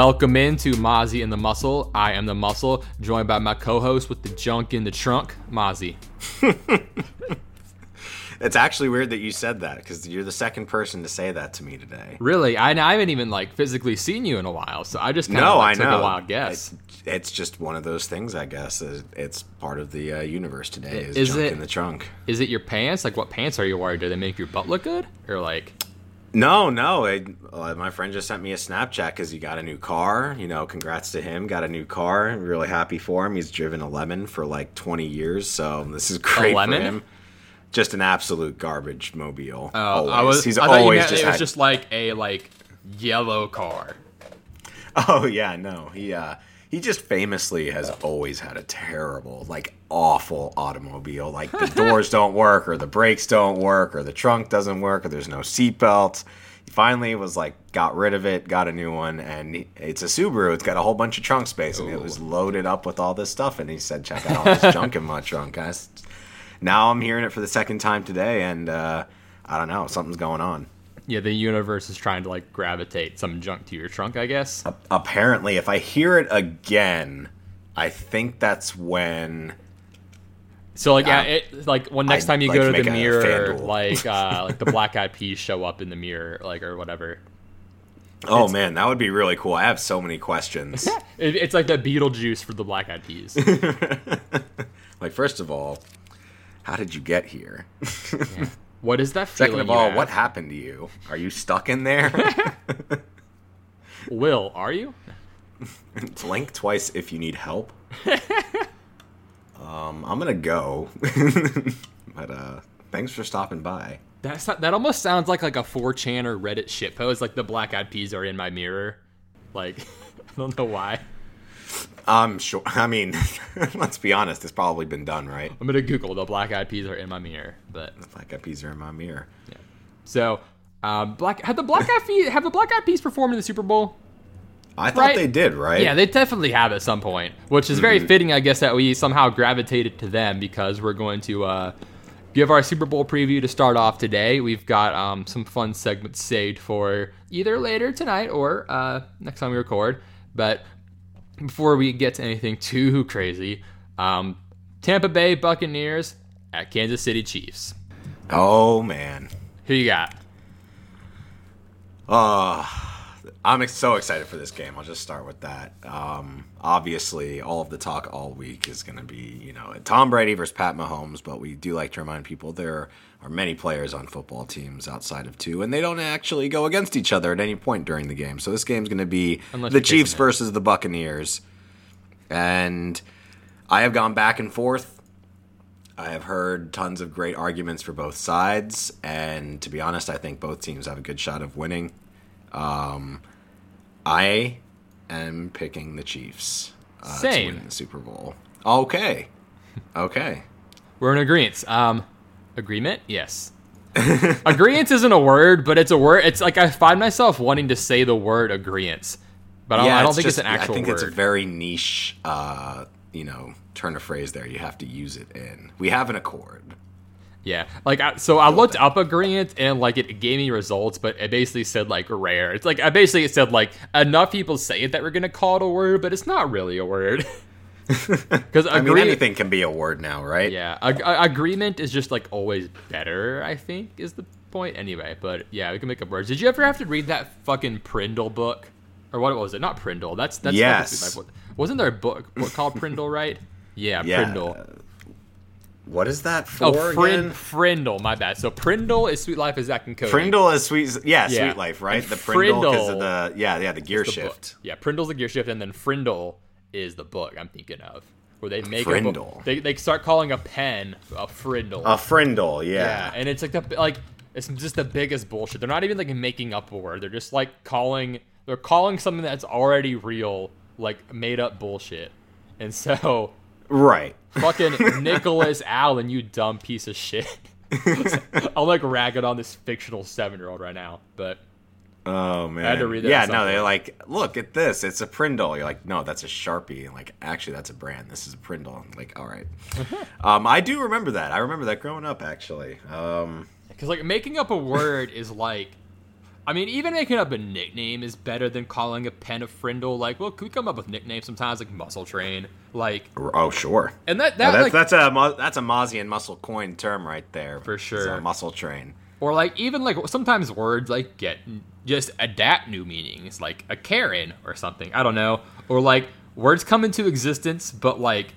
Welcome into Mozzie and the Muscle. I am the Muscle, joined by my co-host with the junk in the trunk, Mozzie. It's actually weird that you said that because you're the second person to say that to me today. Really, I, I haven't even like physically seen you in a while, so I just kind No, of I like, took know. a wild guess. It's, it's just one of those things, I guess. It- It's part of the uh, universe today. Is, Is junk it- in the trunk? Is it your pants? Like, what pants are you wearing? Do they make your butt look good, or like? No, no. I, uh, my friend just sent me a Snapchat because he got a new car. You know, congrats to him. Got a new car. I'm really happy for him. He's driven a lemon for like 20 years, so this is great lemon? for him. Just an absolute garbage mobile. Oh, always. I was. He's I always meant just it was had- just like a like yellow car. Oh yeah, no. He uh he just famously has always had a terrible, like awful automobile. Like the doors don't work or the brakes don't work or the trunk doesn't work or there's no seatbelt. He finally was like got rid of it, got a new one, and it's a Subaru. It's got a whole bunch of trunk space, and it was loaded up with all this stuff. And he said, "Check out all this junk in my trunk, guys." Now I'm hearing it for the second time today, and uh, I don't know, something's going on. Yeah, the universe is trying to like gravitate some junk to your trunk, I guess. apparently if i hear it again i think that's when So like, yeah, it, like when next I'd time you like go to to the mirror, like uh, like the black eyed peas show up in the mirror, like or whatever. oh man that would be really cool i have so many questions It, it's like the Beetlejuice for the black eyed peas. like first of all how did you get here What is that feeling? second of all have? what happened to you are you stuck in there Will, are you? blink twice if you need help um i'm gonna go but uh thanks for stopping by That's not, that almost sounds like like a 4chan or Reddit shitpost. Like the black eyed peas are in my mirror. Like I don't know why. I'm sure i mean let's be honest it's probably been done right I'm gonna Google the black eyed peas are in my mirror. But the black eyed peas are in my mirror Yeah. so um, black have the black eyed peas have the black eyed peas performed in the Super Bowl? i thought Right. they did right Yeah, they definitely have at some point, which is very Mm-hmm. fitting, I guess, that we somehow gravitated to them because we're going to uh, give our Super Bowl preview to start off today. We've got um, some fun segments saved for either later tonight or uh, next time we record. But before we get to anything too crazy, um, Tampa Bay Buccaneers at Kansas City Chiefs. oh man Who you got? Uh, I'm so excited for this game. I'll just start with that. Um, obviously, all of the talk all week is going to be, you know, Tom Brady versus Pat Mahomes, but we do like to remind people there are many players on football teams outside of two, and they don't actually go against each other at any point during the game. So this game's going to be Unless the Chiefs versus the Buccaneers. And I have gone back and forth. I have heard tons of great arguments for both sides, and to be honest, I think both teams have a good shot of winning. Um, I am picking the Chiefs uh, to win the Super Bowl. Okay, okay. We're in agreement. Um, agreement? Yes. agreement isn't a word, but it's a word. It's like I find myself wanting to say the word agreement, but I don't, I don't think just- it's an actual I think word. it's a very niche, uh, you know, turn of phrase there. You have to use it in. We have an accord. Yeah, like I, so I looked up agreement and like it gave me results, but it basically said like rare. It's like I basically it said like enough people say it that we're gonna call it a word, but it's not really a word. Because I mean, anything can be a word now, right? Yeah, ag- a- agreement is just like always better. I think is the point anyway. But yeah, we can make up words. Did you ever have to read that fucking Prindle book, or what was it? Not Prindle. That's that's Yes. Wasn't there a book, book called Prindle, right? Yeah, Yeah. Prindle. What is that oh, for Oh? Frind, Frindle. My bad. So Prindle is Suite Life of Zack and Cody. Prindle is sweet. Yeah, Yeah. Sweet Life, right? And the Prindle because of the yeah, yeah, the gear the shift. book. Yeah, Prindle's the gear shift, and then Frindle is the book I'm thinking of, where they make a Frindle. book. They, they start calling a pen a Frindle. A Frindle, yeah, yeah. and it's like the like It's just the biggest bullshit. They're not even like making up a word. They're just like calling. They're calling something that's already real like made up bullshit. And so, right, fucking Nicholas Allen, you dumb piece of shit. I'm like ragging on this fictional seven year old right now, but Oh man. I had to read that yeah, no, they're like, look at this. It's a Prindle. You're like, no, that's a Sharpie. Like, actually, that's a brand. This is a Prindle. I'm like, all right. um, I do remember that. I remember that growing up, actually. Um, because like making up a word is like, I mean, even making up a nickname is better than calling a pen a frindle. Like, well, can we come up with nicknames sometimes, like muscle train, like, oh, sure. and that that that's, like, that's a that's a Mozzie and muscle coin term right there. For sure. muscle train. or like even like sometimes words like get just adapt new meanings, like a Karen or something. I don't know, or like words come into existence, but like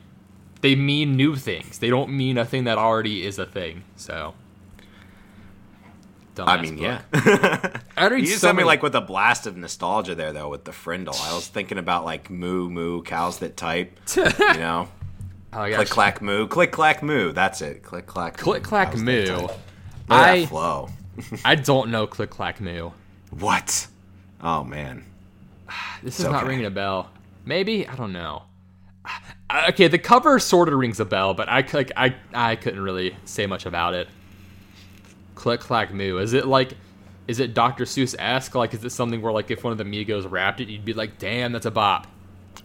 they mean new things. They don't mean a thing that already is a thing. So. I mean, book. yeah. I read You just so sent me like with a blast of nostalgia there, though, with the Frindle. I was thinking about like moo moo cows that type. you know, Oh, yeah. click clack moo, click clack moo. That's it. Click clack. Click clack moo. type. Look at I flow. I don't know click clack moo. What? Oh man. This is It's not ringing a bell. Maybe I don't know. Uh, Okay, the cover sort of rings a bell, but I like I I couldn't really say much about it. Click clack moo. Is it like is it Dr. Seuss esque? Like is it something where like if one of the Migos rapped it, you'd be like, damn, that's a bop.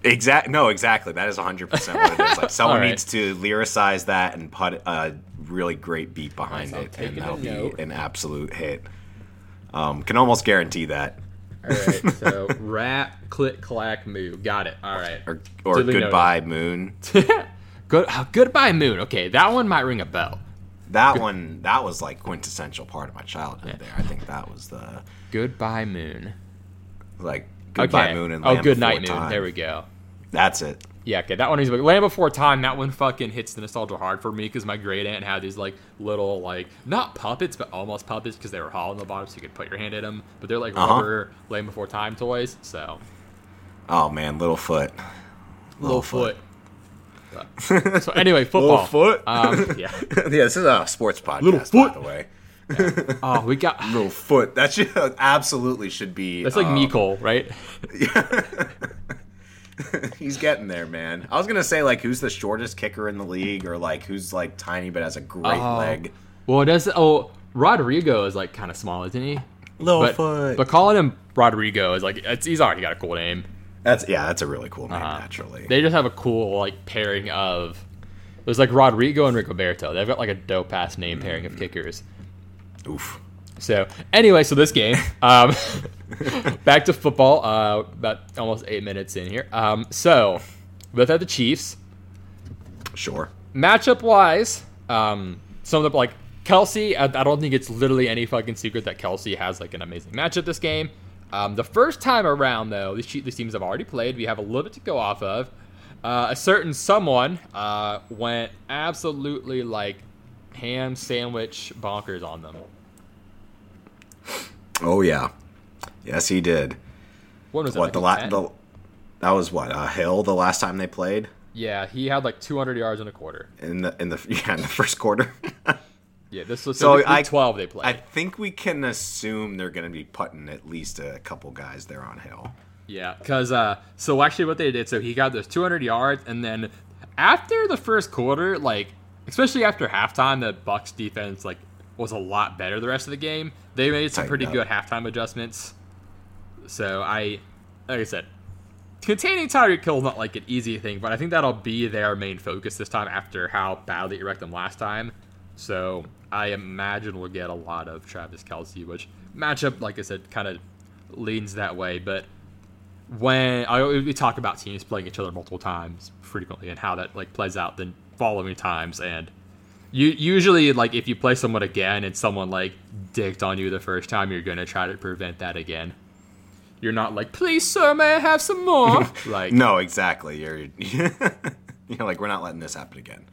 Exact. No, exactly. That is 100 percent what it is. Like someone All right. needs to lyricize that and put a really great beat behind Nice, I'm it, and a that'll be note. an absolute hit. Um, can almost guarantee that. All right, so rap click clack moo. Got it. All right. Or, or Duly noted. goodbye moon. Good uh, goodbye moon. Okay, that one might ring a bell. That one, that was like quintessential part of my childhood. There, I think that was the Goodbye moon. like goodbye okay. moon and oh, good night moon. There we go. That's it. Yeah, okay, that one is like Land Before Time. That one fucking hits the nostalgia hard for me because my great aunt had these like little like not puppets but almost puppets because they were hollow in the bottom so you could put your hand in them. But they're like Uh-huh. rubber Land Before Time toys. So Oh man, little foot. little foot. So anyway, football. foot? Um, yeah. yeah, this is a sports podcast, Little by foot. the way. Oh, we got. Little foot. That should absolutely should be. That's like um, Mikol, right? He's getting there, man. I was gonna say like who's the shortest kicker in the league, or like who's like tiny but has a great Oh. leg. Well, it does. Oh, Rodrigo is like kind of small, isn't he? Little But, foot. but calling him Rodrigo is like it's, he's already got a cool name. That's yeah, that's a really cool name. Uh-huh. Naturally, They just have a cool like pairing of. There's like Rodrigo and Rigoberto. They've got like a dope ass name pairing of kickers. oof. So anyway, so this game, um, back to football. Uh, about almost eight minutes in here. Um, so both have the Chiefs. Sure. Matchup wise, um, some of the like Kelce. I, I don't think it's literally any fucking secret that Kelce has like an amazing matchup this game. Um, the first time around, though, these, these teams have already played. We have a little bit to go off of. Uh, a certain someone uh, went absolutely like ham sandwich bonkers on them. Oh yeah. Yes, he did. When was that? What like the last? The, that was what a Hill the last time they played Yeah, he had like 200 yards in a quarter. in the in the yeah in the first quarter. Yeah, this was So I- 12 they played. I think we can assume they're going to be putting at least a couple guys there on Hill. Yeah, because uh, so actually what they did, so he got those 200 yards, and then after the first quarter, like especially after halftime, the Bucks defense like was a lot better the rest of the game. They made some pretty up. good halftime adjustments. So I, like I said, containing Tyreek Hill is not like an easy thing, but I think that'll be their main focus this time after how badly it wrecked them last time. So I imagine we'll get a lot of Travis Kelce, which matchup, like I said, kind of leans that way. But when I we talk about teams playing each other multiple times frequently and how that like plays out the following times and you usually like if you play someone again and someone like dicked on you the first time you're gonna try to prevent that again you're not like please sir may i have some more like No, exactly. You're you're like we're not letting this happen again.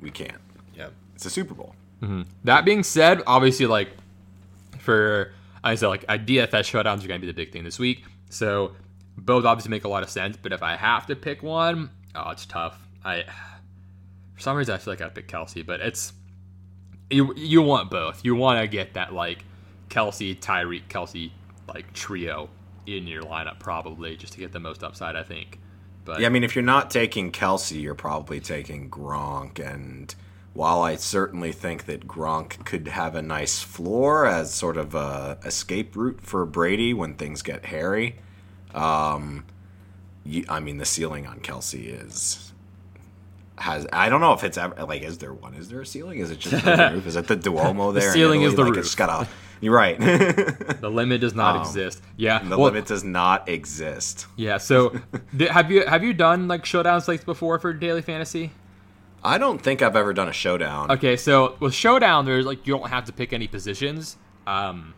We can't. yeah. It's a Super Bowl. Mm-hmm. that being said obviously like for i said like dfs showdowns are gonna be the big thing this week so both obviously make a lot of sense but if i have to pick one oh it's tough i for some reason i feel like i pick kelce but it's you you want both. You want to get that like Kelce, Tyreek, Kelce like trio in your lineup probably just to get the most upside. I think. But Yeah, I mean, if you're not taking Kelce, you're probably taking Gronk. And while I certainly think that Gronk could have a nice floor as sort of a escape route for Brady when things get hairy, um, you, I mean, the ceiling on Kelce is has. I don't know if it's ever like. Is there one? Is there a ceiling? Is it just the roof? Is it the Duomo there? the ceiling is the Like, roof. It's got a. You're right. the the limit does not exist. Yeah. well, limit does not exist. Yeah. So have you have you done like showdowns like before for daily fantasy? I don't think I've ever done a showdown. Okay, so with Showdown, there's like you don't have to pick any positions. Um,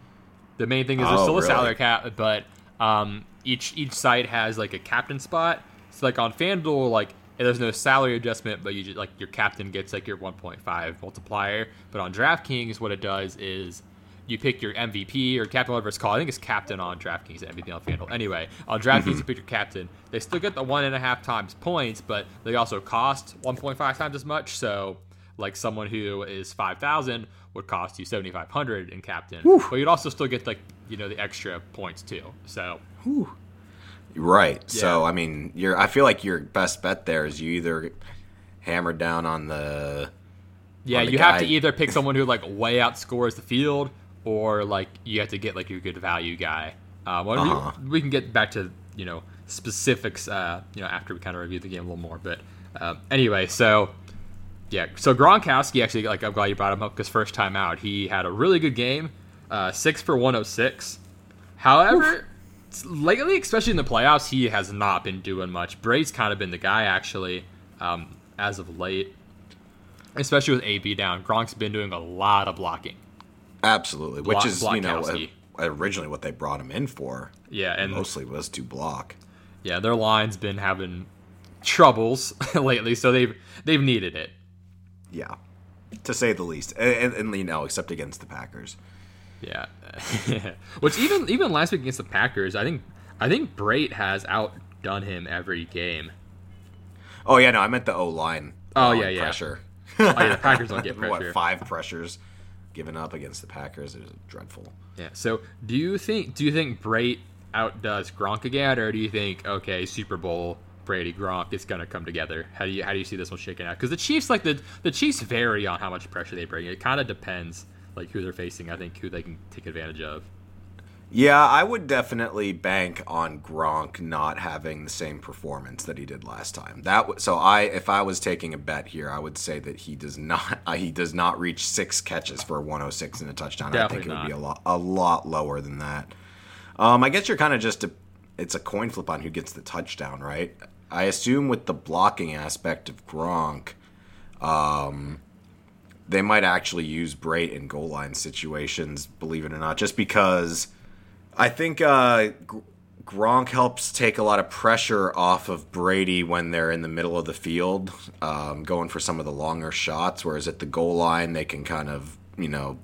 the main thing is there's Oh, still a really? salary cap, but um, each each site has like a captain spot. So like on FanDuel, like there's no salary adjustment, but you just like your captain gets like your 1.5 multiplier. But on DraftKings, what it does is you pick your MVP or captain, whatever it's called. I think it's captain on DraftKings and MVP on FanDuel. Anyway, on DraftKings, mm-hmm. you pick your captain. They still get the one and a half times points, but they also cost 1.5 times as much. So, like someone who is 5,000 would cost you 7,500 in captain, but you'd also still get like you know the extra points too. So, Right. So I mean, your I feel like your best bet there is you either hammer down on the yeah, On the you have to either pick someone who like way outscores the field, or like you have to get like your good value guy. Uh, well, we- Uh-huh. we, can get back to you know specifics, uh, you know, after we kind of review the game a little more. But uh, anyway, so yeah, so Gronkowski actually, like, I'm glad you brought him up because first time out, he had a really good game, uh, six for 106. However, lately, especially in the playoffs, he has not been doing much. Brady's kind of been the guy actually, um, as of late, especially with AB down. Gronk's been doing a lot of blocking. Absolutely, which Block- is you know Blockowski. uh, originally what they brought him in for. Yeah, and Mostly was to block. yeah, their line's been having troubles lately, so they've they've needed it. Yeah, to say the least, and, and, and you know, except against the Packers. Yeah, which even even last week against the Packers, I think I think Brate has outdone him every game. Oh yeah, no, I meant the O line. Oh, yeah, yeah. pressure. Oh yeah, the Packers don't get what five pressures given up against the Packers is dreadful. Yeah. So do you think do you think Brate outdoes Gronk again, or do you think okay Super Bowl Brady Gronk is gonna come together? How do you how do you see this one shaking out? Because the Chiefs like the the Chiefs vary on how much pressure they bring. It kind of depends like who they're facing. I think who they can take advantage of. Yeah, I would definitely bank on Gronk not having the same performance that he did last time. That w- so I if I was taking a bet here, I would say that he does not uh, he does not reach six catches for 106 and a touchdown. I think it Definitely would be a lot a lot lower than that. Um, I guess you're kind of just a it's a coin flip on who gets the touchdown, right? I assume with the blocking aspect of Gronk, um, they might actually use Brate in goal line situations, believe it or not, just because I think uh, Gronk helps take a lot of pressure off of Brady when they're in the middle of the field, um, going for some of the longer shots. Whereas at the goal line, they can kind of, you know,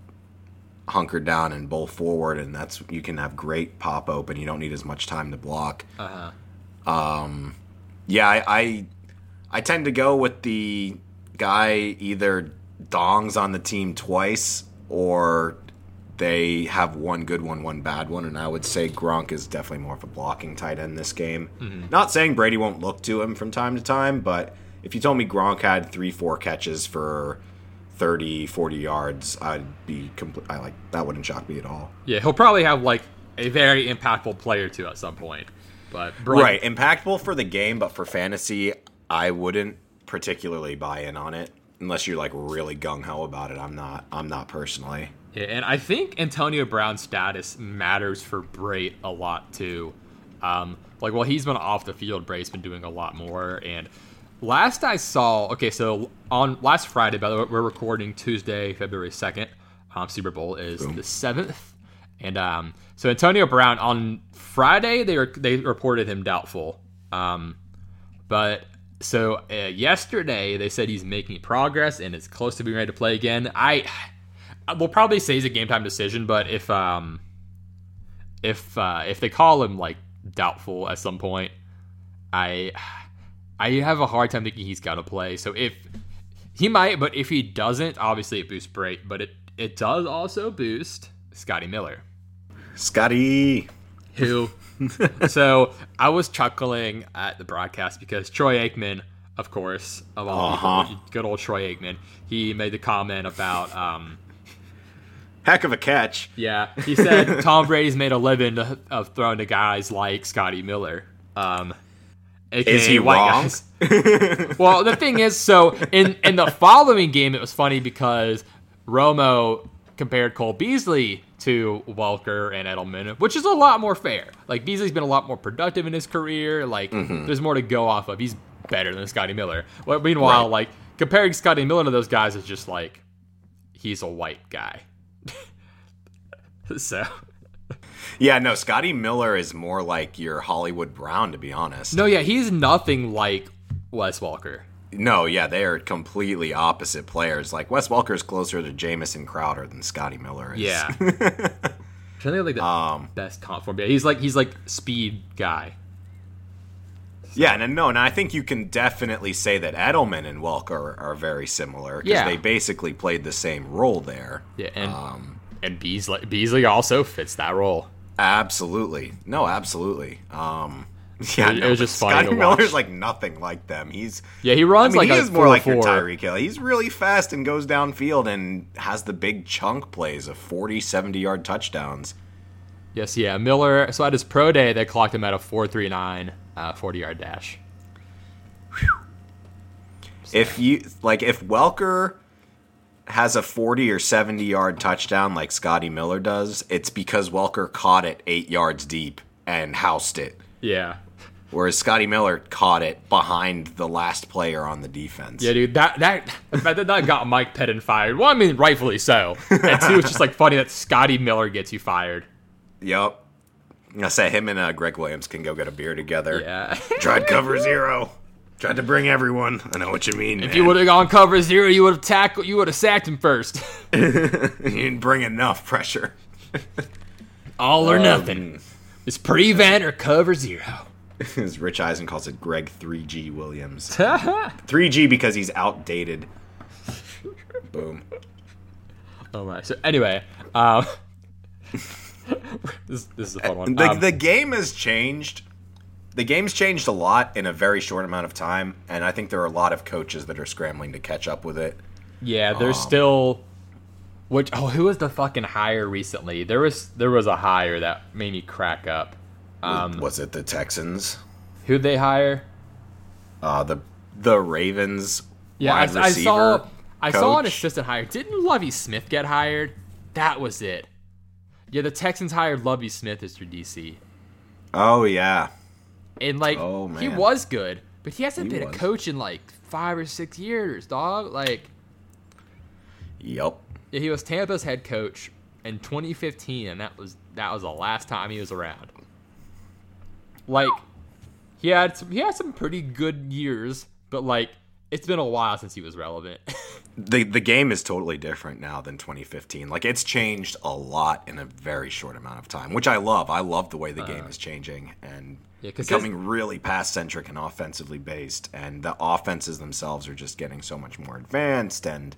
hunker down and bowl forward, and that's you can have great pop open. You don't need as much time to block. Uh huh. Yeah, I, I I tend to go with the guy either dongs on the team twice or they have one good one, one bad one, and I would say Gronk is definitely more of a blocking tight end this game. Mm-hmm. Not saying Brady won't look to him from time to time, but if you told me Gronk had three, four catches for 30, 40 yards, I'd be complete. I like that wouldn't shock me at all. Yeah, he'll probably have like a very impactful player too at some point. But Right, impactful for the game, but for fantasy, I wouldn't particularly buy in on it unless you're like really gung ho about it. I'm not. I'm not personally. Yeah, and I think Antonio Brown's status matters for Brate a lot too. Um, like, while he's been off the field, Brate's been doing a lot more. And last I saw, okay, so on last Friday, by the way, we're recording Tuesday, February second. Um, Super Bowl is the seventh, and um, so Antonio Brown on Friday they were, they reported him doubtful. Um, but so uh, yesterday they said he's making progress and is close to being ready to play again. I we'll probably say he's a game time decision, but if um if uh, if they call him like doubtful at some point, I I have a hard time thinking he's gonna play. So if He might, but if he doesn't, obviously it boosts Brate, but it it does also boost Scotty Miller, Scotty. who. so I was chuckling at the broadcast because Troy Aikman, of course, of all Uh-huh. people, good old Troy Aikman, he made the comment about. Um, Heck of a catch. Yeah, he said Tom Brady's made a living of throwing to guys like Scotty Miller. Um, Is he white wrong? guys. well, the thing is, so in in the following game, it was funny because Romo compared Cole Beasley to Welker and Edelman, which is a lot more fair. Like Beasley's been a lot more productive in his career. Like Mm-hmm. there's more to go off of. He's better than Scotty Miller. Well, meanwhile, Right. like comparing Scotty Miller to those guys is just like he's a white guy. so Yeah, no, Scotty Miller is more like your Hollywood Brown, to be honest. no, yeah, he's nothing like Wes Welker. No, yeah, they are completely opposite players. Like Wes Welker is closer to Jamison Crowder than Scotty Miller is. Yeah. To think like the Um, best comp for him. Yeah, he's like he's like speed guy. Yeah, and no, and I think you can definitely say that Edelman and Welker are, are very similar because Yeah. they basically played the same role there. Yeah, and Um, and Beasley Beasley also fits that role. Absolutely, no, absolutely. Um, yeah, It- no, was just funny Scotty Miller's like nothing like them. He's Yeah, he I runs mean, like he a is more like your 4-4. Tyreek Hill. He's really fast and goes downfield and has the big chunk plays of 40, 70 yard touchdowns. Yes, yeah. Miller. So at his pro day, they clocked him at a four three nine, uh, forty yard dash. If you like, if Welker has a 40 or 70 yard touchdown like Scotty Miller does, it's because Welker caught it eight yards deep and housed it. Yeah. Whereas Scotty Miller caught it behind the last player on the defense. Yeah, dude, that that that, that got Mike Pettine fired. Well, I mean, rightfully so. And two, it's just like funny that Scotty Miller gets you fired. Yep. I say him and uh, Gregg Williams can go get a beer together. Yeah. Tried cover zero. Tried to bring everyone. I know what you mean. if you would have gone cover zero, you would have tackled. You would have sacked him first. you didn't bring enough pressure. All or nothing. It's prevent or cover zero. As Rich Eisen calls it, Gregg 3G Williams. 3G because he's outdated. Boom. Oh my. So anyway, um, this, this is a fun one. The, Um, the game has changed. The game's changed a lot in a very short amount of time, and I think there are a lot of coaches that are scrambling to catch up with it. yeah, there's still. Which oh, who was the fucking hire recently? There was there was a hire that made me crack up. Um, Was it the Texans? who'd they hire? Uh, the the Ravens Yeah, I, I saw. receiver I saw an assistant hire. Didn't Lovie Smith get hired? That was it. Yeah, the Texans hired Lovie Smith as their DC, Oh yeah, and like Oh, he was good, but he hasn't He been was. a coach in like five or six years, dog. Like, yep. yeah, he was Tampa's head coach in 2015, and that was that was the last time he was around. Like, he had some, he had some pretty good years, but like it's been a while since he was relevant. the the game is totally different now than 2015. Like it's changed a lot in a very short amount of time, which I love. I love the way the game is changing and Uh. Yeah, becoming really pass centric and offensively based. And the offenses themselves are just getting so much more advanced and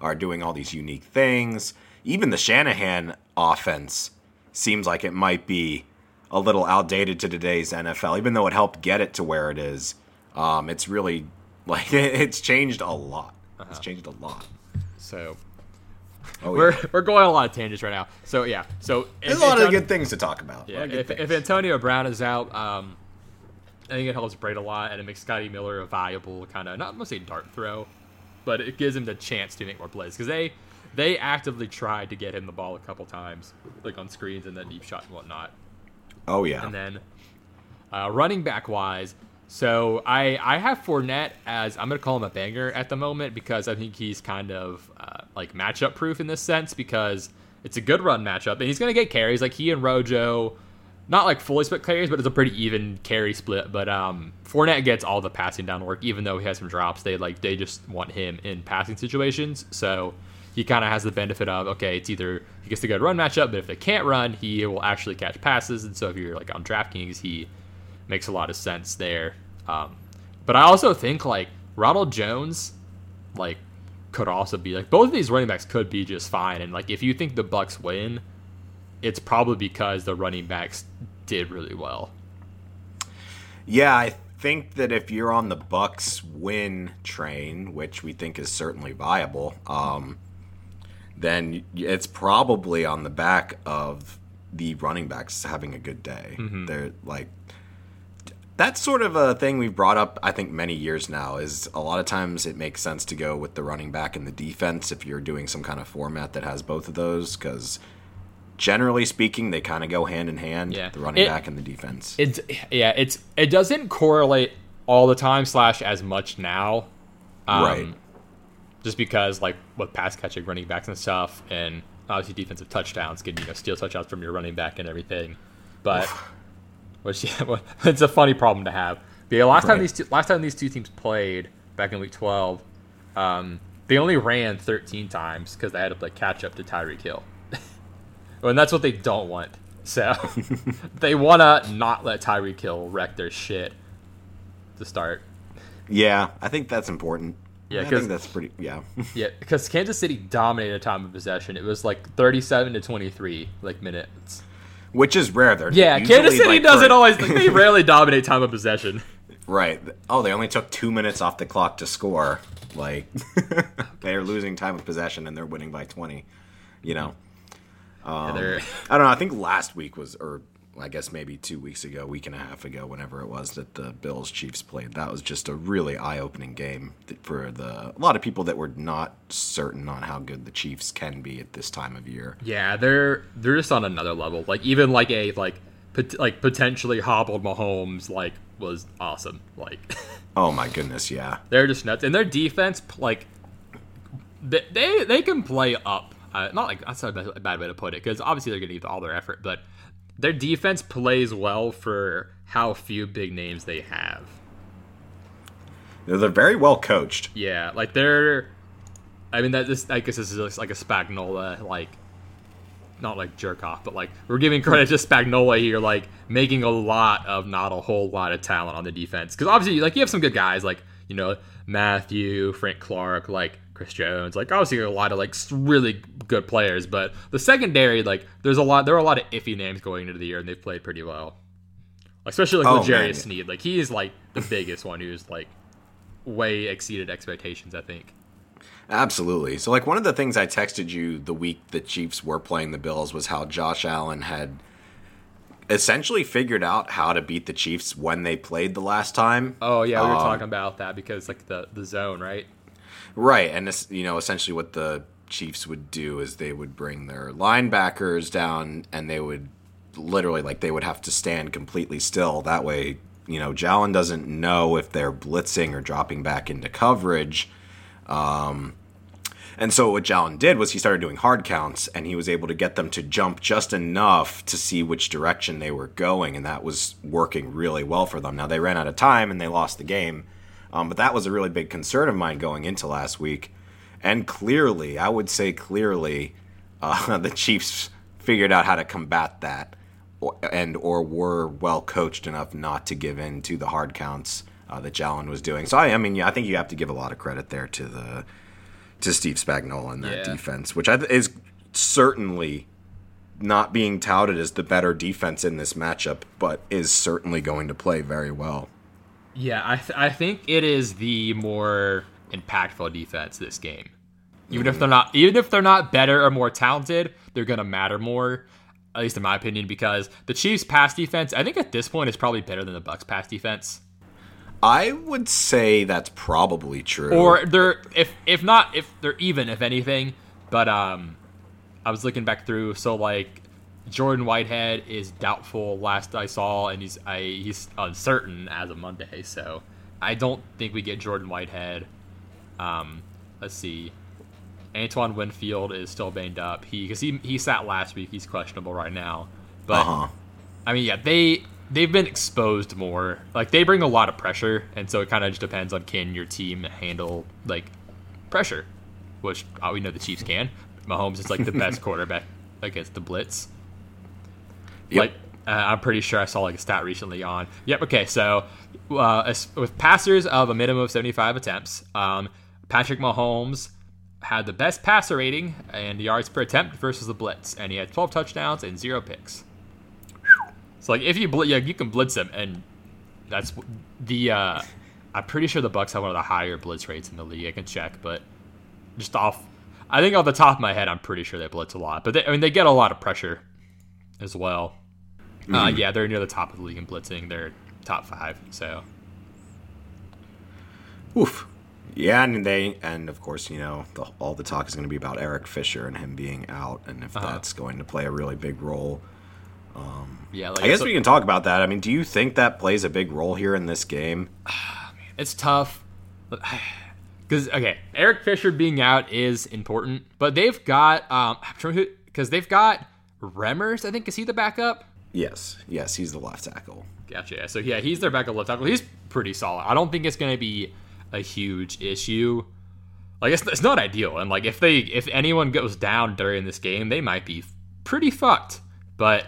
are doing all these unique things. Even the Shanahan offense seems like it might be a little outdated to today's NFL, even though it helped get it to where it is. Um, it's really like it's changed a lot. Uh-huh. It's changed a lot. so Oh, we're yeah. we're going on a lot of tangents right now. So yeah, so There's if a lot of good things to talk about. Yeah, lot of good if, if Antonio Brown is out, um, I think it helps Brate a lot, and it makes Scotty Miller a valuable kind of not I'm gonna say dart throw, but it gives him the chance to make more plays because they they actively tried to get him the ball a couple times, like on screens and then deep shot and whatnot. oh yeah, And then uh, running back wise, so I I have Fournette as I'm gonna call him a banger at the moment because I think he's kind of uh, like matchup proof in this sense because it's a good run matchup and he's gonna get carries like he and Rojo. Not like fully split carries, but it's a pretty even carry split. But um, Fournette gets all the passing down work, even though he has some drops. They like they just want him in passing situations, so he kind of has the benefit of okay, it's either he gets a good run matchup, but if they can't run, he will actually catch passes. And so if you're like on DraftKings, he makes a lot of sense there. Um, but I also think like Ronald Jones, like could also be like both of these running backs could be just fine. And like if you think the Bucks win, it's probably because the running backs did really well. Yeah, I think that if you're on the Bucks win train, which we think is certainly viable, um, then it's probably on the back of the running backs having a good day. Mm-hmm. They're like that's sort of a thing we've brought up I think many years now is a lot of times it makes sense to go with the running back and the defense if you're doing some kind of format that has both of those cuz generally speaking they kind of go hand in hand Yeah. the running It- back and the defense. It's yeah, it's it doesn't correlate all the time slash as much now. Um, Right. Just because like with pass catching running backs and stuff and obviously defensive touchdowns can you know steal touchdowns from your running back and everything. But which yeah, well, it's a funny problem to have. Yeah, last time these two, last time these two teams played back in week 12, um, they only ran 13 times because they had to play catch up to Tyreek Hill. and that's what they don't want. So they want to not let Tyreek Hill wreck their shit to start. Yeah, I think that's important. Yeah, I think that's pretty. Yeah, Yeah, because Kansas City dominated time of possession. It was like 37 to 23 like minutes. Which is rare. They're Yeah, Kansas City like, doesn't always. Like, they rarely dominate time of possession. right. Oh, they only took two minutes off the clock to score. Like they're losing time of possession and they're winning by twenty. You know, And um, they're I don't know. I think last week was, or I guess maybe two weeks ago, week and a half ago, whenever it was that the Bills Chiefs played. That was just a really eye opening game for the a lot of people that were not certain on how good the Chiefs can be at this time of year. Yeah, they're they're just on another level. Like even like a like pot- like potentially hobbled Mahomes like was awesome. Like Oh my goodness, yeah. they're just nuts, and their defense like they they, they can play up. Uh, not like that's not a bad way to put it because obviously they're going to give all their effort, but their defense plays well for how few big names they have. They're, very well coached. Yeah, like they're. I mean that this I guess this is like a Spagnuolo like, not like jerk off, but like we're giving credit to Spagnuolo here, like making a lot of not a whole lot of talent on the defense. Because obviously, like you have some good guys, like you know Mathieu, Frank Clark, like Chris Jones, like obviously a lot of like really good players. But the secondary, like there's a lot, there are a lot of iffy names going into the year, and they've played pretty well. Especially like Oh, L'Jarius. Sneed, like he is like the biggest one who's like way exceeded expectations. I think. Absolutely. So, like, one of the things I texted you the week the Chiefs were playing the Bills was how Josh Allen had essentially figured out how to beat the Chiefs when they played the last time. Oh yeah, we were Um, talking about that because like the the zone, right? Right. And, this, you know, essentially what the Chiefs would do is they would bring their linebackers down and they would literally, like, they would have to stand completely still. That way, you know, Jalen doesn't know if they're blitzing or dropping back into coverage. Um, and so what Jalen did was he started doing hard counts, and he was able to get them to jump just enough to see which direction they were going, and that was working really well for them. Now they ran out of time and they lost the game, um, but that was a really big concern of mine going into last week. And clearly, I would say clearly, uh, the Chiefs figured out how to combat that, and or were well coached enough not to give in to the hard counts uh, that Jalen was doing. So I, I mean, yeah, I think you have to give a lot of credit there to the to Steve Spagnuolo and that Yeah. defense, which I th- is certainly not being touted as the better defense in this matchup, but is certainly going to play very well. Yeah, I th- I think it is the more impactful defense this game. Even if they're not even if they're not better or more talented, they're gonna matter more. At least in my opinion, because the Chiefs' pass defense, I think at this point is probably better than the Bucks' pass defense. I would say that's probably true. Or they're if if not if they're even if anything. But um, I was looking back through, so like Jordan Whitehead is doubtful last I saw, and he's I he's uncertain as of Monday. So I don't think we get Jordan Whitehead. Um, let's see. Antoine Winfield is still banged up. He because he he sat last week. He's questionable right now. But uh huh. I mean, yeah, they they've been exposed more. Like they bring a lot of pressure, and so it kind of just depends on can your team handle like pressure, which uh, we know the Chiefs can. Mahomes is like the best quarterback against the blitz. Yep. Like uh, I'm pretty sure I saw like a stat recently on. Yep. Okay. So uh, with passers of a minimum of 75 attempts, um, Patrick Mahomes had the best passer rating and yards per attempt versus the blitz, and he had 12 touchdowns and zero picks. So like if you bl- yeah, you can blitz them, and that's the. Uh, I'm pretty sure the Bucks have one of the higher blitz rates in the league. I can check, but just off, I think off the top of my head, I'm pretty sure they blitz a lot. But they, I mean, they get a lot of pressure as well. Uh, yeah, they're near the top of the league in blitzing. They're top five. So Oof. Yeah, and they and of course you know the, all the talk is going to be about Eric Fisher and him being out, and if Uh-huh. that's going to play a really big role. yeah, like I guess it's, we can talk about that. I mean, do you think that plays a big role here in this game? it's tough. Because okay, Eric Fisher being out is important, but they've got um because they've got Remmers. I think is he the backup? Yes, yes, he's the left tackle. Gotcha. So yeah, he's their backup left tackle. He's pretty solid. I don't think it's going to be a huge issue. Like it's, it's not ideal, and like if they if anyone goes down during this game, they might be pretty fucked. But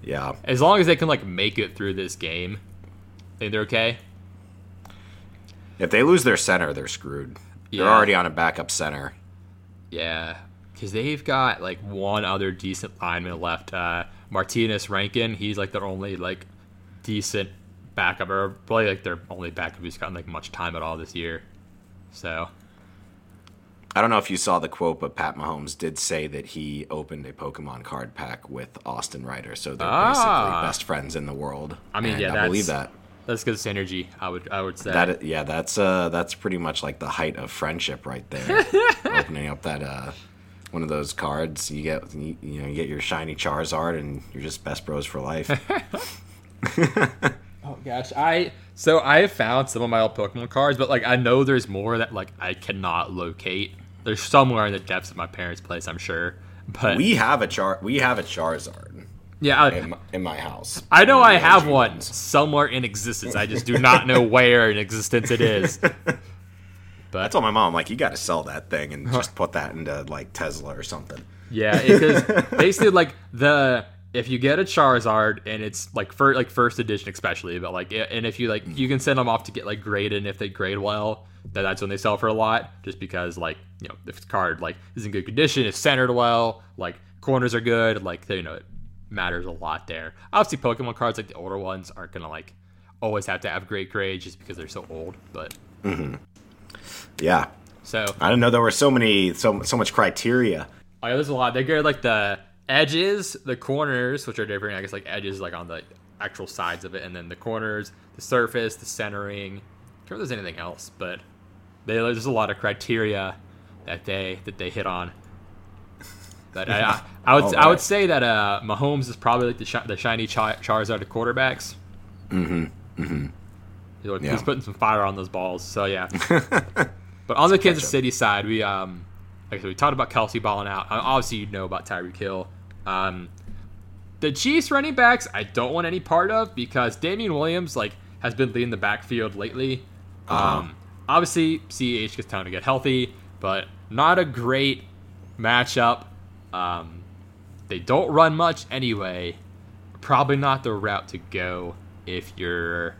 Yeah, as long as they can like make it through this game, I think they're okay. if they lose their center, they're screwed. They're already on a backup center. Yeah, because they've got like one other decent lineman left. Uh, Martinas Rankin, he's like their only like decent backup, or probably like their only backup who's gotten like much time at all this year. So I don't know if you saw the quote, but Pat Mahomes did say that he opened a Pokemon card pack with Austin Reiter, so they're Ah. basically best friends in the world. I mean, And yeah, I believe that. that's good synergy. I would I would say. That yeah, that's uh that's pretty much like the height of friendship right there. Opening up that uh one of those cards, you get you, you know you get your shiny Charizard, and you're just best bros for life. oh gosh, I so I have found some of my old Pokemon cards, but like I know there's more that like I cannot locate. There's somewhere in the depths of my parents' place, I'm sure. But we have a char we have a Charizard yeah, I, in my, in my house. I know I have one somewhere in existence. I just do not know where in existence it is. I told my mom like you got to sell that thing and just put that into like Tesla or something. Yeah, because basically like the if you get a Charizard and it's like for like first edition especially, but like and if you like you can send them off to get like graded and if they grade well, then that's when they sell for a lot. Just because like you know if the card like is in good condition, it's centered well, like corners are good, like you know it matters a lot there. Obviously, Pokemon cards like the older ones aren't gonna like always have to have great grades just because they're so old, but mm-hmm. Yeah, so I didn't know there were so many so so much criteria. Oh, yeah, there's a lot. They get like the edges, the corners, which are different. I guess like edges like on the actual sides of it, and then the corners, the surface, the centering. I don't know if there's anything else, but they, there's a lot of criteria that they that they hit on. But I, I, I would All I would say that uh, Mahomes is probably like the, shi- the shiny Char- Charizard of quarterbacks. Mm-hmm. Mm-hmm. He's, like- Yeah. he's putting some fire on those balls. So yeah. But on the Kansas City side, we um, like I said, we talked about Kelce balling out. Uh, Obviously, you know about Tyreek Hill. Um, the Chiefs running backs, I don't want any part of because Damien Williams like has been leading the backfield lately. Uh-huh. Um, obviously, CH gets time to get healthy, but not a great matchup. Um, they don't run much anyway. Probably not the route to go if you're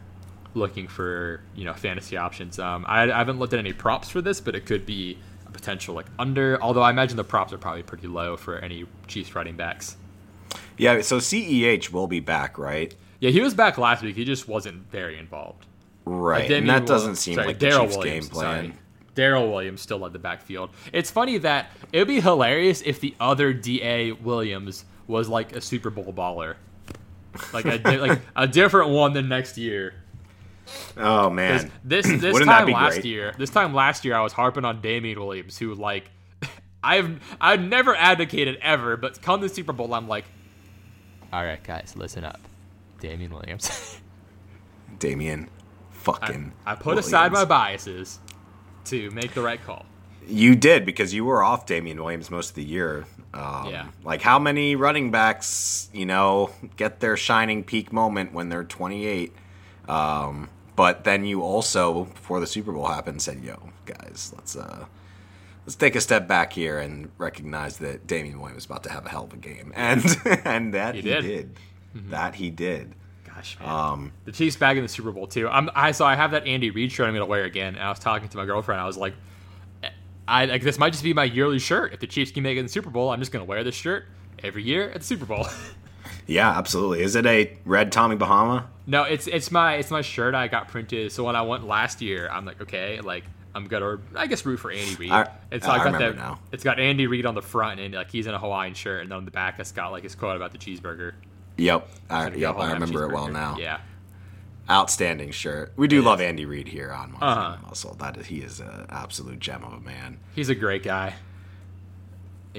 looking for you know fantasy options. Um, I, I haven't looked at any props for this, but it could be a potential like under. Although I imagine the props are probably pretty low for any Chiefs running backs. Yeah, so CEH will be back, right? Yeah, he was back last week. He just wasn't very involved. Right, and that Will- doesn't seem sorry, like the Darrel Chiefs' Williams, game plan. Darrel Williams still led the backfield. It's funny that it would be hilarious if the other Da Williams was like a Super Bowl baller, like a di- like a different one than next year. Oh man, This this Wouldn't time last great? year, this time last year, I was harping on Damien Williams, who like I've I've never advocated ever, but come the Super Bowl, I'm like, all right, guys, listen up, Damien Williams. Damien, fucking. I put aside my biases to make the right call. You did because you were off Damien Williams most of the year. Um, Yeah. Like how many running backs, you know, get their shining peak moment when they're 28? Um, but then you also, before the Super Bowl happened, said, "Yo, guys, let's uh, let's take a step back here and recognize that Damien Williams is about to have a hell of a game," and and that He he, did. did. That he did. Gosh, man. Um, the Chiefs back in the Super Bowl too. I'm, I so I have that Andy Reid shirt I'm gonna wear again. And I was talking to my girlfriend. I was like, I like this might just be my yearly shirt. If the Chiefs can make it in the Super Bowl, I'm just gonna wear this shirt every year at the Super Bowl. Yeah, absolutely. Is it a red Tommy Bahama? no, it's it's my it's my shirt I got printed. So when I went last year, I'm like, okay, like I'm gonna I guess root for Andy Reid. I- and so I I, got that. now. It's got Andy Reid on the front, and like he's in a Hawaiian shirt, and then on the back, it's got like his quote about the cheeseburger. Yep. I, yep, I and have a remember it well now. Yeah. Outstanding shirt. We do love Andy Reid here on Muscle Uh-huh. Muscle. That is, he is an absolute gem of a man. He's a great guy.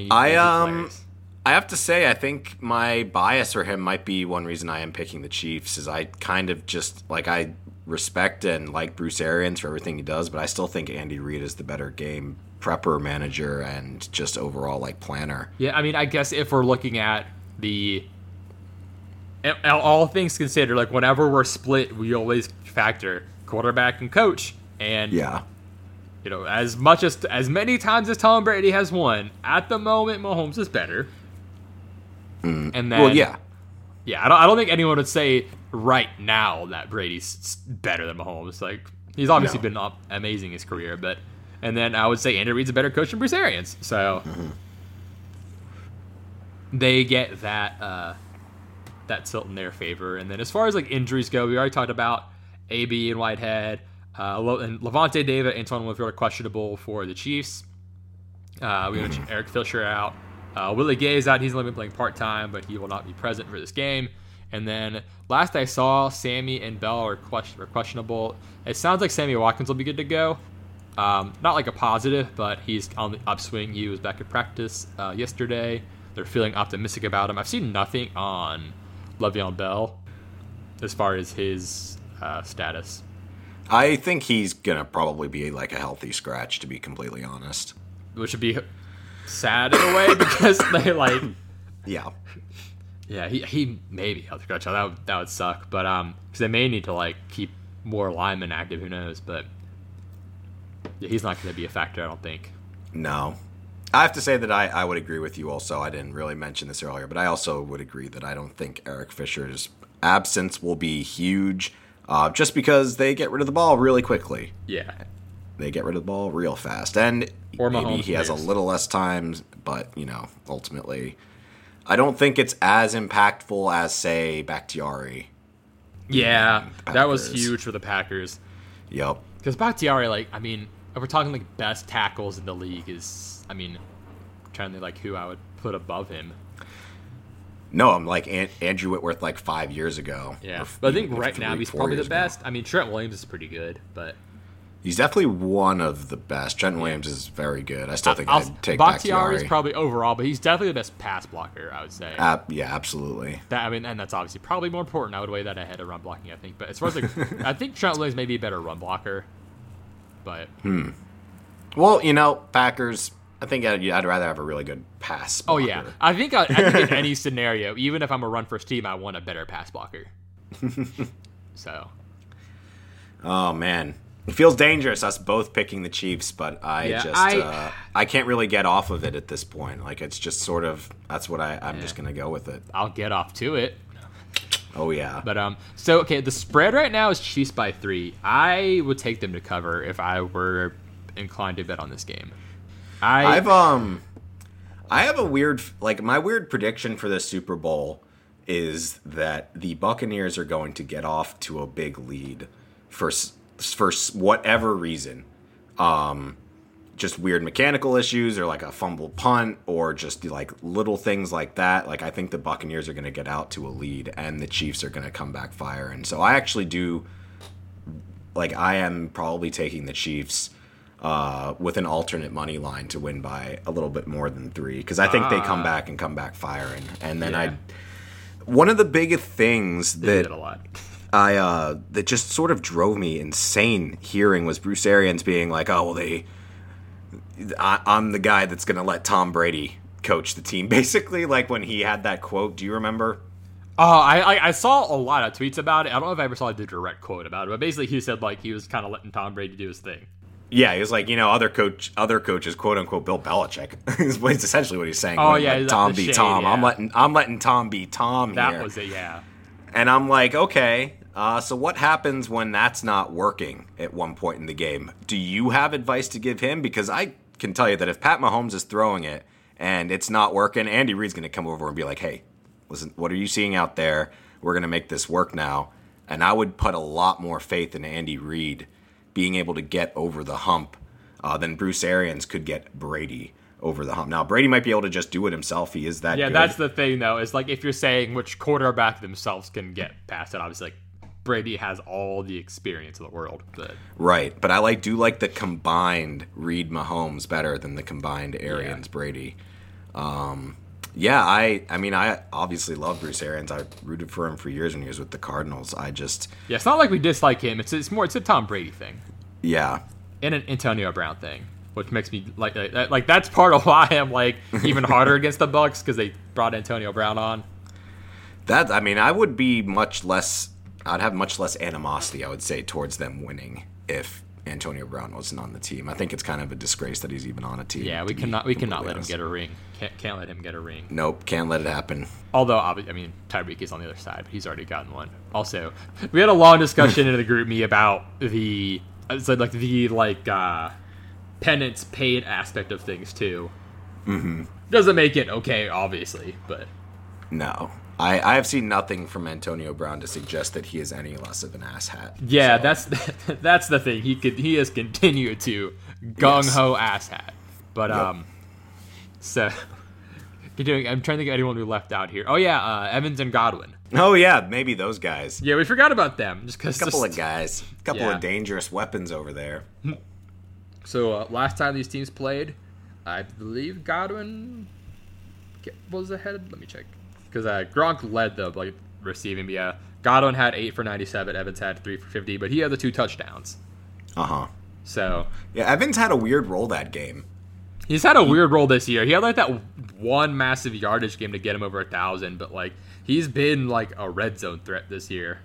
I um plays. I have to say I think my bias for him might be one reason I am picking the Chiefs is I kind of just like I respect and like Bruce Arians for everything he does, but I still think Andy Reid is the better game prepper manager and just overall like planner. Yeah, I mean, I guess if we're looking at the all- things considered, like whenever we're split, we always factor quarterback and coach. And Yeah. you know, as much as as many times as Tom Brady has won, at the moment Mahomes is better. And then, Mm. well, yeah. yeah, I don't, I don't think anyone would say right now that Brady's better than Mahomes. Like he's obviously No. been up- amazing his career, but and then I would say Andy Reid's a better coach than Bruce Arians. So Mm-hmm. they get that uh, that tilt in their favor. And then as far as like injuries go, we already talked about AB and Whitehead. Uh, and Lavonte David, Antoine Winfield are questionable for the Chiefs. Uh, we mentioned Eric Fisher out. Uh, Willie Gay is out. He's only been playing part time, but he will not be present for this game. And then last I saw, Sammy and Bell are, question- are questionable. It sounds like Sammy Watkins will be good to go. Um, not like a positive, but he's on the upswing. He was back at practice uh, yesterday. They're feeling optimistic about him. I've seen nothing on Le'Veon Bell as far as his uh, status. I think he's gonna probably be like a healthy scratch, to be completely honest. which would be sad in a way because they like Yeah. yeah he, he maybe health scratch that would, that would suck but um because they may need to like keep more linemen active who knows but yeah, he's not going to be a factor I don't think No. I have to say that I, I would agree with you also. I didn't really mention this earlier, but I also would agree that I don't think Eric Fisher's absence will be huge uh, just because they get rid of the ball really quickly. yeah They get rid of the ball real fast. And Or maybe Mahomes he has a little less time, but, you know, ultimately, I don't think it's as impactful as, say, Bakhtiari. yeah that was huge for the Packers Yep. because Bakhtiari like I mean if we're talking like best tackles in the league is I mean I'm trying to think like who I would put above him No, I'm like An- Andrew Whitworth like five years ago. yeah but I think right now he's probably the years ago. best I mean Trent Williams is pretty good but He's definitely one of the best. Trent Williams is very good. I still think I'll- I'd take Bakhtiari is probably overall, but he's definitely the best pass blocker. I would say. Ab- yeah, absolutely. that I mean, and that's obviously probably more important. I would weigh that ahead of run blocking. I think, but as far as like, I think Trent Williams may be a better run blocker, but Hmm. Well, you know, Packers. I think I'd, I'd rather have a really good pass. oh yeah, I think I, I think in any scenario, even if I'm a run first team, I want a better pass blocker. so Oh man, it feels dangerous us both picking the Chiefs, but I Yeah, just I- uh, I can't really get off of it at this point. Like it's just sort of that's what I I'm just gonna go with it. I'll get off to it. Oh yeah. But um, so okay, the spread right now is Chiefs by three. I would take them to cover if I were inclined to bet on this game. I I've um I have a weird like my weird prediction for the Super Bowl is that the Buccaneers are going to get off to a big lead for s- for whatever reason. Um just weird mechanical issues or like a fumble punt or just like little things like that. Like I think the Buccaneers are going to get out to a lead and the Chiefs are going to come back fire. And so I actually do like I am probably taking the Chiefs uh, with an alternate money line to win by a little bit more than three because I think they come Ah. back and come back firing. And then Yeah. I, one of the biggest things that a lot. I uh, that just sort of drove me insane hearing was Bruce Arians being like, "Oh well, they, I, I'm the guy that's gonna let Tom Brady coach the team." Basically, like when he had that quote. Do you remember? Oh, I, I I saw a lot of tweets about it. I don't know if I ever saw the direct quote about it, but basically he said like he was kind of letting Tom Brady do his thing. Yeah, he was like, you know, other coach, other coaches, quote unquote, Bill Belichick is essentially what he's saying. Oh, yeah, Tom be shade, Tom. I'm letting I'm letting Tom be Tom That here. was it, yeah. And I'm like, okay, uh, so what happens when that's not working at one point in the game? Do you have advice to give him? Because I can tell you that if Pat Mahomes is throwing it and it's not working, Andy Reid's going to come over and be like, "Hey, listen, what are you seeing out there? We're going to make this work now." And I would put a lot more faith in Andy Reid being able to get over the hump uh, than Bruce Arians could get Brady over the hump. Now Brady might be able to just do it himself. He is that. Yeah, good. that's the thing though. Is like if you're saying which quarterback themselves can get past it, obviously like Brady has all the experience in the world. But right. But I like do like the combined Reid Mahomes better than the combined Arians Brady. Um, yeah, I I mean I obviously love Bruce Arians. I rooted for him for years and years with the Cardinals. I just yeah, it's not like we dislike him. It's it's more it's a Tom Brady thing yeah. and an Antonio Brown thing, which makes me like like, like that's part of why I'm like even harder against the Bucs because they brought Antonio Brown on. That I mean, I would be much less. I'd have much less animosity, I would say, towards them winning if Antonio Brown wasn't on the team. I think it's kind of a disgrace that he's even on a team. Yeah, we cannot we cannot let him get a ring. Can't can't let him get a ring. Nope, can't let it happen. Although, I mean, Tyreek is on the other side, but he's already gotten one. Also, we had a long discussion in the group me about the it's like the like uh, penance paid aspect of things too. Mm-hmm. Doesn't make it okay, obviously, but No, I I have seen nothing from Antonio Brown to suggest that he is any less of an asshat. yeah, So, that's that's the thing. He could he has continued to gung ho asshat, but Yep. um, so. Continuing, I'm trying to think of anyone we left out here. Oh yeah, uh, Evans and Godwin. Oh yeah, maybe those guys. Yeah, we forgot about them just because. A couple of guys, a couple Yeah. of dangerous weapons over there. So uh, last time these teams played, I believe Godwin was ahead. Let me check because uh, Gronk led the like receiving. Yeah, Godwin had eight for ninety-seven. Evans had three for fifty, but he had the two touchdowns. Uh huh. So Yeah, Evans had a weird role that game. he's had a weird role this year. He had like that one massive yardage game to get him over a thousand, but like he's been like a red zone threat this year.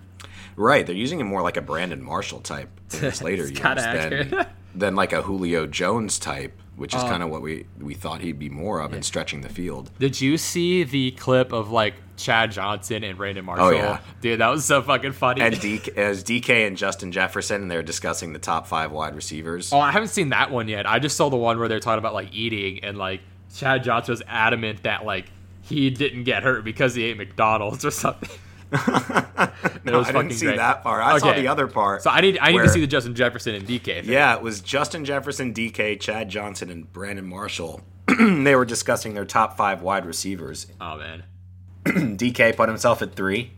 Right, they're using him more like a Brandon Marshall type in his later years than. than like a Julio Jones type, which is Um, kind of what we we thought he'd be more of in stretching the field. Did you see the clip of like Chad Johnson and Brandon Marshall? Oh, yeah. dude, that was so fucking funny. And DK, as DK and Justin Jefferson, and they're discussing the top five wide receivers. Oh, I haven't seen that one yet. I just saw the one where they're talking about like eating and like Chad Johnson was adamant that like he didn't get hurt because he ate McDonald's or something. No, I didn't see great. that part. I saw Okay. the other part. So I need I need where- to see the Justin Jefferson and DK. thing. Yeah, it was Justin Jefferson, DK, Chad Johnson, and Brandon Marshall. they were discussing their top five wide receivers. Oh man. DK put himself at three,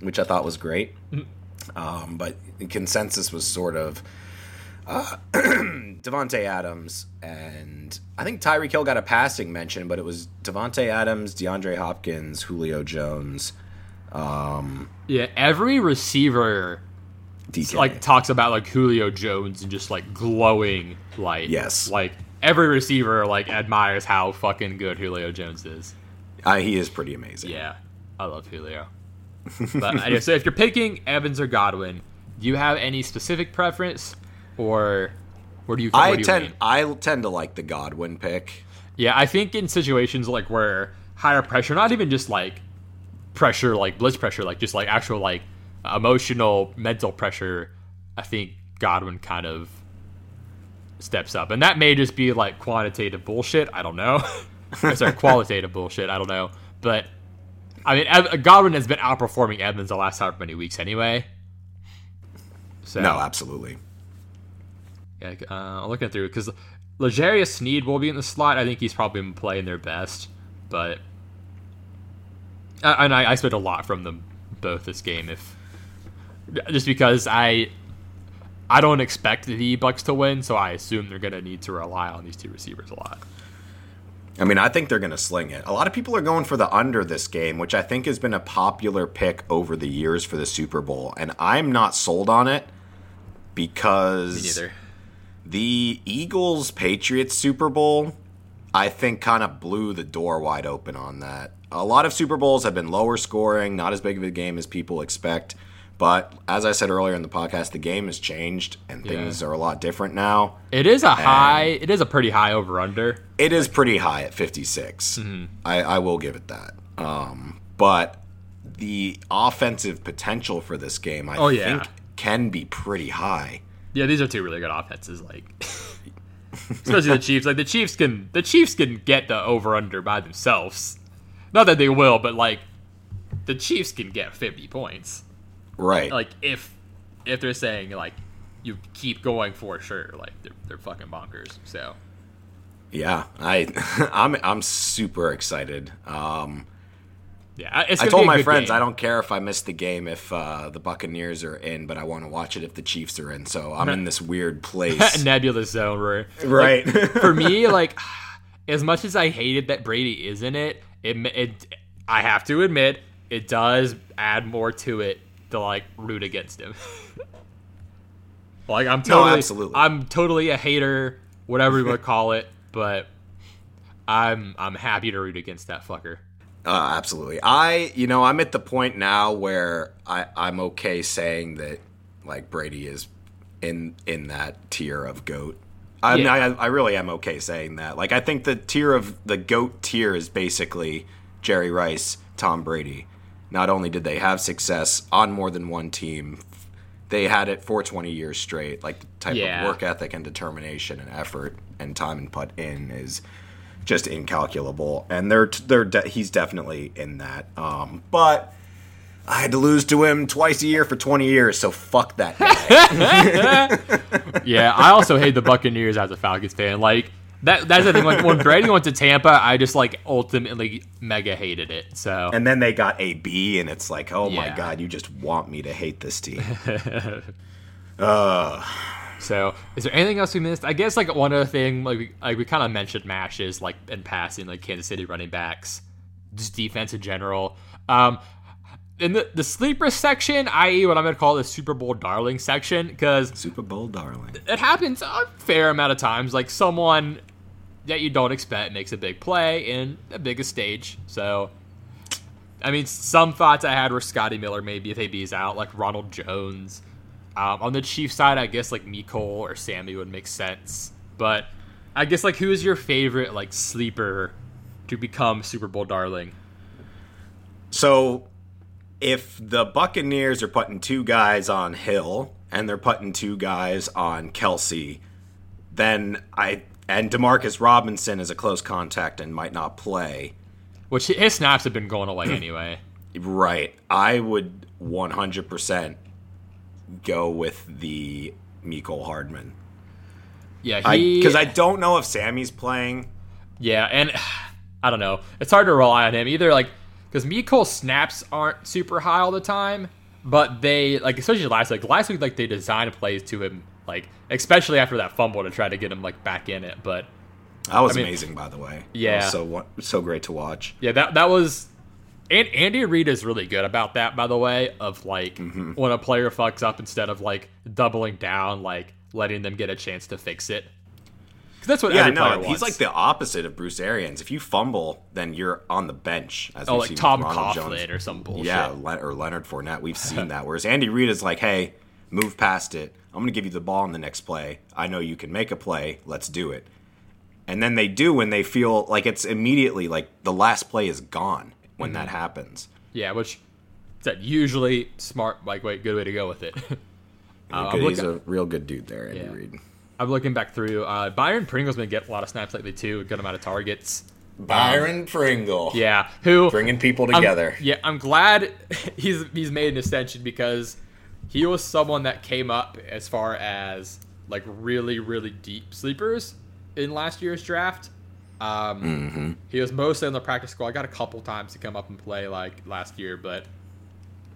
which I thought was great. Mm-hmm. Um, but the consensus was sort of uh, Davante Adams and I think Tyreek Hill got a passing mention, but it was Davante Adams, DeAndre Hopkins, Julio Jones, Yeah, every receiver DK. like talks about like Julio Jones and just like glowing light. Yes. Like every receiver like admires how fucking good Julio Jones is. Uh, he is pretty amazing. Yeah, I love Julio. but anyway, so if you're picking Evans or Godwin, do you have any specific preference, or where do you? where I do you tend lean? I tend to like the Godwin pick. Yeah, I think in situations like where higher pressure, not even just like pressure, like blitz pressure, like just like actual like emotional, mental pressure, I think Godwin kind of steps up, and that may just be like quantitative bullshit. I don't know. Sorry, qualitative bullshit. I don't know, but I mean, Ev- Godwin has been outperforming Evans the last however many weeks anyway. So No, absolutely. yeah, uh, I'm looking through because L'Jarius Sneed will be in the slot. I think he's probably been playing their best, but Uh, and I, I expect a lot from them both this game. If just because I I don't expect the Bucs to win, so I assume they're gonna need to rely on these two receivers a lot. I mean, I think they're going to sling it. A lot of people are going for the under this game, which I think has been a popular pick over the years for the Super Bowl, and I'm not sold on it because Neither. the Eagles Patriots Super Bowl, I think, kind of blew the door wide open on that. A lot of Super Bowls have been lower scoring, not as big of a game as people expect. But as I said earlier in the podcast, the game has changed and things are a lot different now. It is a high. It is a pretty high over under. It is pretty high at 56. Mm-hmm. I, I will give it that. Um, but the offensive potential for this game, I Oh, yeah. think, can be pretty high. Yeah, these are two really good offenses. Like especially the Chiefs. Like the Chiefs can the Chiefs can get the over under by themselves. Not that they will, but like the Chiefs can get 50 points. Right. Like if if they're saying like you keep going for sure, like they're they're fucking bonkers. So yeah, I I'm I'm super excited. Um, yeah, I told my friends game. I don't care if I miss the game if uh, the Buccaneers are in, but I want to watch it if the Chiefs are in. So I'm in this weird place, nebulous zone where, right? Like, for me, like as much as I hated that Brady is in it, it, it I have to admit it does add more to it to like root against him. like I'm totally, no, absolutely. I'm totally a hater, whatever you want to call it, but I'm I'm happy to root against that fucker. Uh, absolutely. I, you know, I'm at the point now where I, I'm okay saying that, like Brady is in in that tier of goat. I, yeah. I, I really am okay saying that. Like, I think the tier of the goat tier is basically Jerry Rice, Tom Brady. Not only did they have success on more than one team, they had it for 20 years straight. Like the type yeah. of work ethic and determination and effort and time and put in is just incalculable, and they're they're de- he's definitely in that. Um, but I had to lose to him twice a year for 20 years, so fuck that yeah, I also hate the Buccaneers as a Falcons fan. Like that that's the thing. Like when Brady went to Tampa, I just like ultimately mega hated it. So and then they got a B, and it's like, oh yeah. my god, you just want me to hate this team. uh so, is there anything else we missed? I guess like one other thing, like we, like we kind of mentioned mashes, like in passing, like Kansas City running backs, just defense in general. Um, in the, the sleeper section, i.e., what I'm going to call the Super Bowl darling section, because Super Bowl darling, it happens a fair amount of times. Like someone that you don't expect makes a big play in the biggest stage. So, I mean, some thoughts I had were Scotty Miller maybe if AB's out, like Ronald Jones. Um, on the Chief side, I guess like Mecole or Sammy would make sense. But I guess like who is your favorite like sleeper to become Super Bowl darling? So if the Buccaneers are putting two guys on Hill and they're putting two guys on Kelce, then I and Demarcus Robinson is a close contact and might not play. Which his snaps have been going away anyway. Right. I would 100% go with the Mecole Hardman. Yeah, because I, I, don't know if Sammy's playing. Yeah, and I don't know. It's hard to rely on him either. Like because Mecole snaps aren't super high all the time, but they like especially last like last week like they designed plays to him like especially after that fumble to try to get him like back in it. But that was I mean, amazing, by the way. Yeah, so so great to watch. Yeah, that that was and Andy Reid is really good about that, by the way, of like mm-hmm. when a player fucks up instead of like doubling down, like letting them get a chance to fix it. Because that's what yeah, every no, player wants. He's like the opposite of Bruce Arians. If you fumble, then you're on the bench. As oh, like Tom Coughlin Jones. or some bullshit. Yeah, or Leonard Fournette. We've seen that. Whereas Andy Reid is like, hey, move past it. I'm going to give you the ball in the next play. I know you can make a play. Let's do it. And then they do when they feel like it's immediately like the last play is gone when mm-hmm. that happens. Yeah, which that usually smart, like, wait, good way to go with it. uh, good, he's a real good dude there, Andy yeah. Reid. I'm looking back through. Uh, Byron Pringle's been getting a lot of snaps lately too. A good amount of targets. Byron um, Pringle. Yeah, who bringing people together. I'm, yeah, I'm glad he's he's made an ascension because he was someone that came up as far as like really really deep sleepers in last year's draft. Um, mm-hmm. He was mostly on the practice squad. I got a couple times to come up and play like last year, but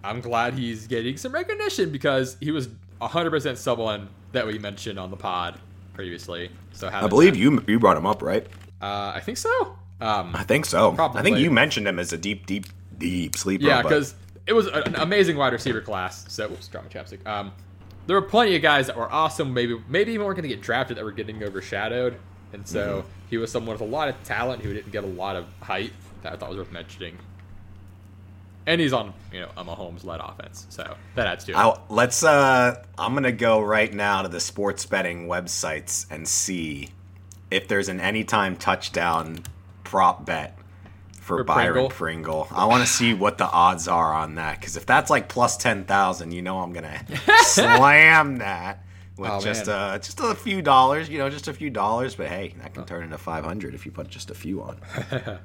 I'm glad he's getting some recognition because he was 100% someone that we mentioned on the pod previously. So I believe you you brought him up, right? Uh, I think so. Um, I think so. Probably. I think you mentioned him as a deep, deep, deep sleeper. Yeah, because it was an amazing wide receiver class. So, oops, drama chapstick. Um, there were plenty of guys that were awesome. Maybe, maybe even weren't going to get drafted that were getting overshadowed. And so mm-hmm. He was someone with a lot of talent who didn't get a lot of hype that I thought was worth mentioning. And he's on, you know, a Mahomes led offense. So that adds to it. I'll, let's, uh, I'm going to go right now to the sports betting websites and see if there's an anytime touchdown prop bet for, for Byron Pringle. Pringle. I want to see what the odds are on that because if that's like plus 10,000, you know I'm going to slam that with Oh, just man. uh just a few dollars, you know, just a few dollars, but hey, that can turn into 500 if you put just a few on.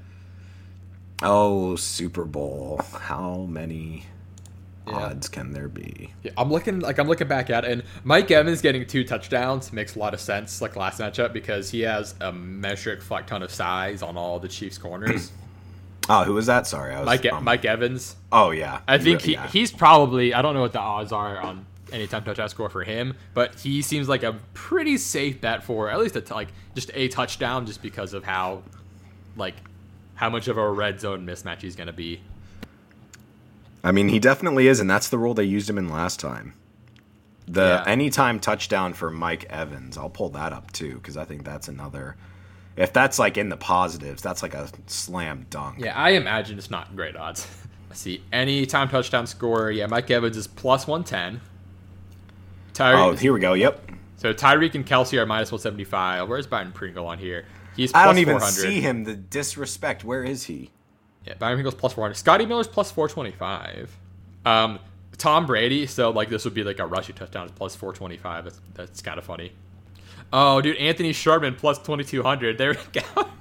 oh, Super Bowl. How many Yeah. odds can there be? Yeah, I'm looking like I'm looking back at it, and Mike Evans getting two touchdowns makes a lot of sense. Like last matchup because he has a metric fuck ton of size on all the Chiefs corners. Oh, who was that? Sorry, I was Mike um, Mike Evans. Oh yeah. I think he, yeah. he's probably I don't know what the odds are on anytime touchdown score for him, but he seems like a pretty safe bet for at least a t- like just a touchdown, just because of how like how much of a red zone mismatch he's gonna be. I mean, he definitely is, and that's the role they used him in last time. The Yeah. anytime touchdown for Mike Evans, I'll pull that up too because I think that's another. If that's like in the positives, that's like a slam dunk. Yeah, I imagine it's not great odds. Let's see. Any time touchdown scorer, yeah, Mike Evans is plus 110. Tyre- Oh, here we go. Yep. so Tyreek and Kelce are minus 175. Where's Byron Pringle on here? He's I don't even 400. see him. The disrespect. Where is he? Yeah, Byron Pringle's plus 400. Scotty Miller's plus 425. Um, Tom Brady, so like this would be like a rushing touchdown is plus 425. That's, that's kind of funny. Oh, dude, Anthony Sherman plus 2200. There we go.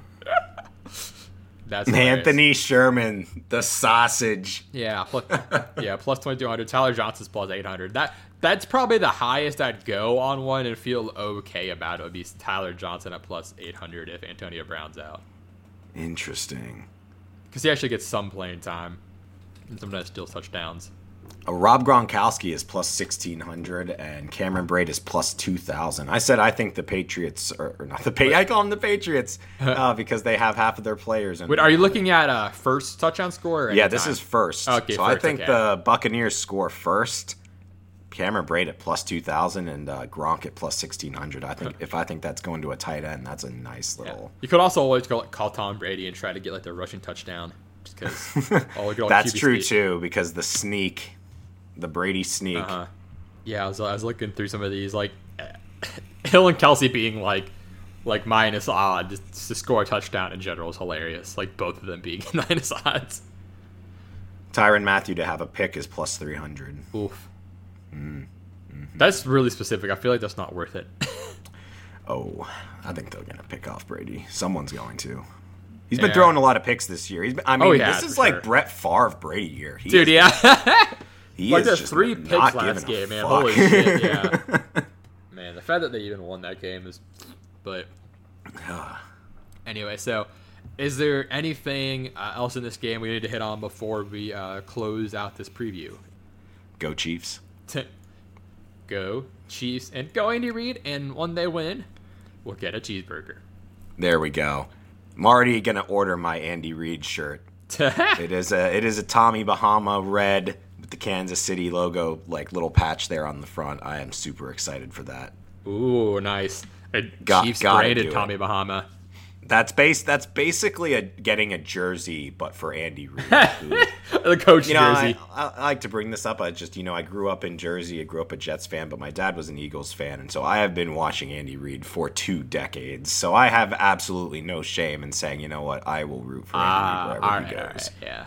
That's hilarious. Anthony Sherman, the sausage. Yeah, plus, yeah, plus twenty two hundred. Tyler Johnson's plus eight hundred. That that's probably the highest I'd go on one and feel okay about it would be Tyler Johnson at plus eight hundred if Antonio Brown's out Interesting. because he actually gets some playing time and sometimes steals touchdowns. Uh, Rob Gronkowski is plus sixteen hundred, and Cameron Brate is plus two thousand. I said I think the Patriots, or, or not the Pa- I call them the Patriots uh, because they have half of their players. Wait, are you looking at uh, first touchdown score? Or Yeah, this is first. Okay, so I think okay. the Buccaneers score first. Cameron Brate at plus two thousand and uh, Gronk at plus sixteen hundred. I think if I think that's going to a tight end, that's a nice Yeah. little. You could also always go like, call Tom Brady and try to get like the rushing touchdown just because. look at all That's true speed. too because the sneak, the Brady sneak. Uh-huh. Yeah, I was, I was looking through some of these, like Hill and Kelce being like like minus odds just to score a touchdown in general is hilarious. Like both of them being minus odds. Tyrann Mathieu to have a pick is plus three hundred. Oof. Mm-hmm. That's really specific. I feel like that's not worth it. Oh, I think they're gonna pick off Brady. Someone's going to. He's been Yeah. throwing a lot of picks this year. He's been, I mean, Oh, yeah, this is like sure. Brett Favre Brady year. He Dude, is- yeah. He like is the three picks last game, man. fuck. Holy shit, yeah. man, the fact that they even won that game is but anyway, so is there anything uh, else in this game we need to hit on before we uh, close out this preview? Go Chiefs. to go Chiefs and go Andy Reid, and when they win, we'll get a cheeseburger. There we go. I'm already gonna order my Andy Reid shirt. It is a it is a Tommy Bahama red the Kansas City logo, like little patch there on the front. I am super excited for that. Ooh, nice. A Got- Chiefs gotta branded it. Tommy Bahama. That's base. That's basically a getting a jersey, but for Andy Reid. the coach you know, jersey. I, I, I like to bring this up. I just, you know, I grew up in Jersey. I grew up a Jets fan, but my dad was an Eagles fan, and so I have been watching Andy Reid for two decades. So I have absolutely no shame in saying, you know what, I will root for Andy Ah, Reid wherever right, he goes. right, yeah,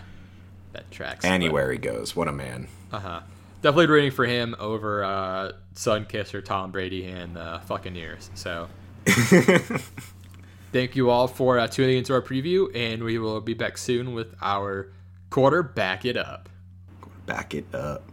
that tracks. Anywhere he goes, what a man. Uh huh. Definitely rooting for him over uh, Sun Kisser, Tom Brady, and the fucking years. So. Thank you all for uh, tuning into our preview, and we will be back soon with our quarter back it up. Back it up.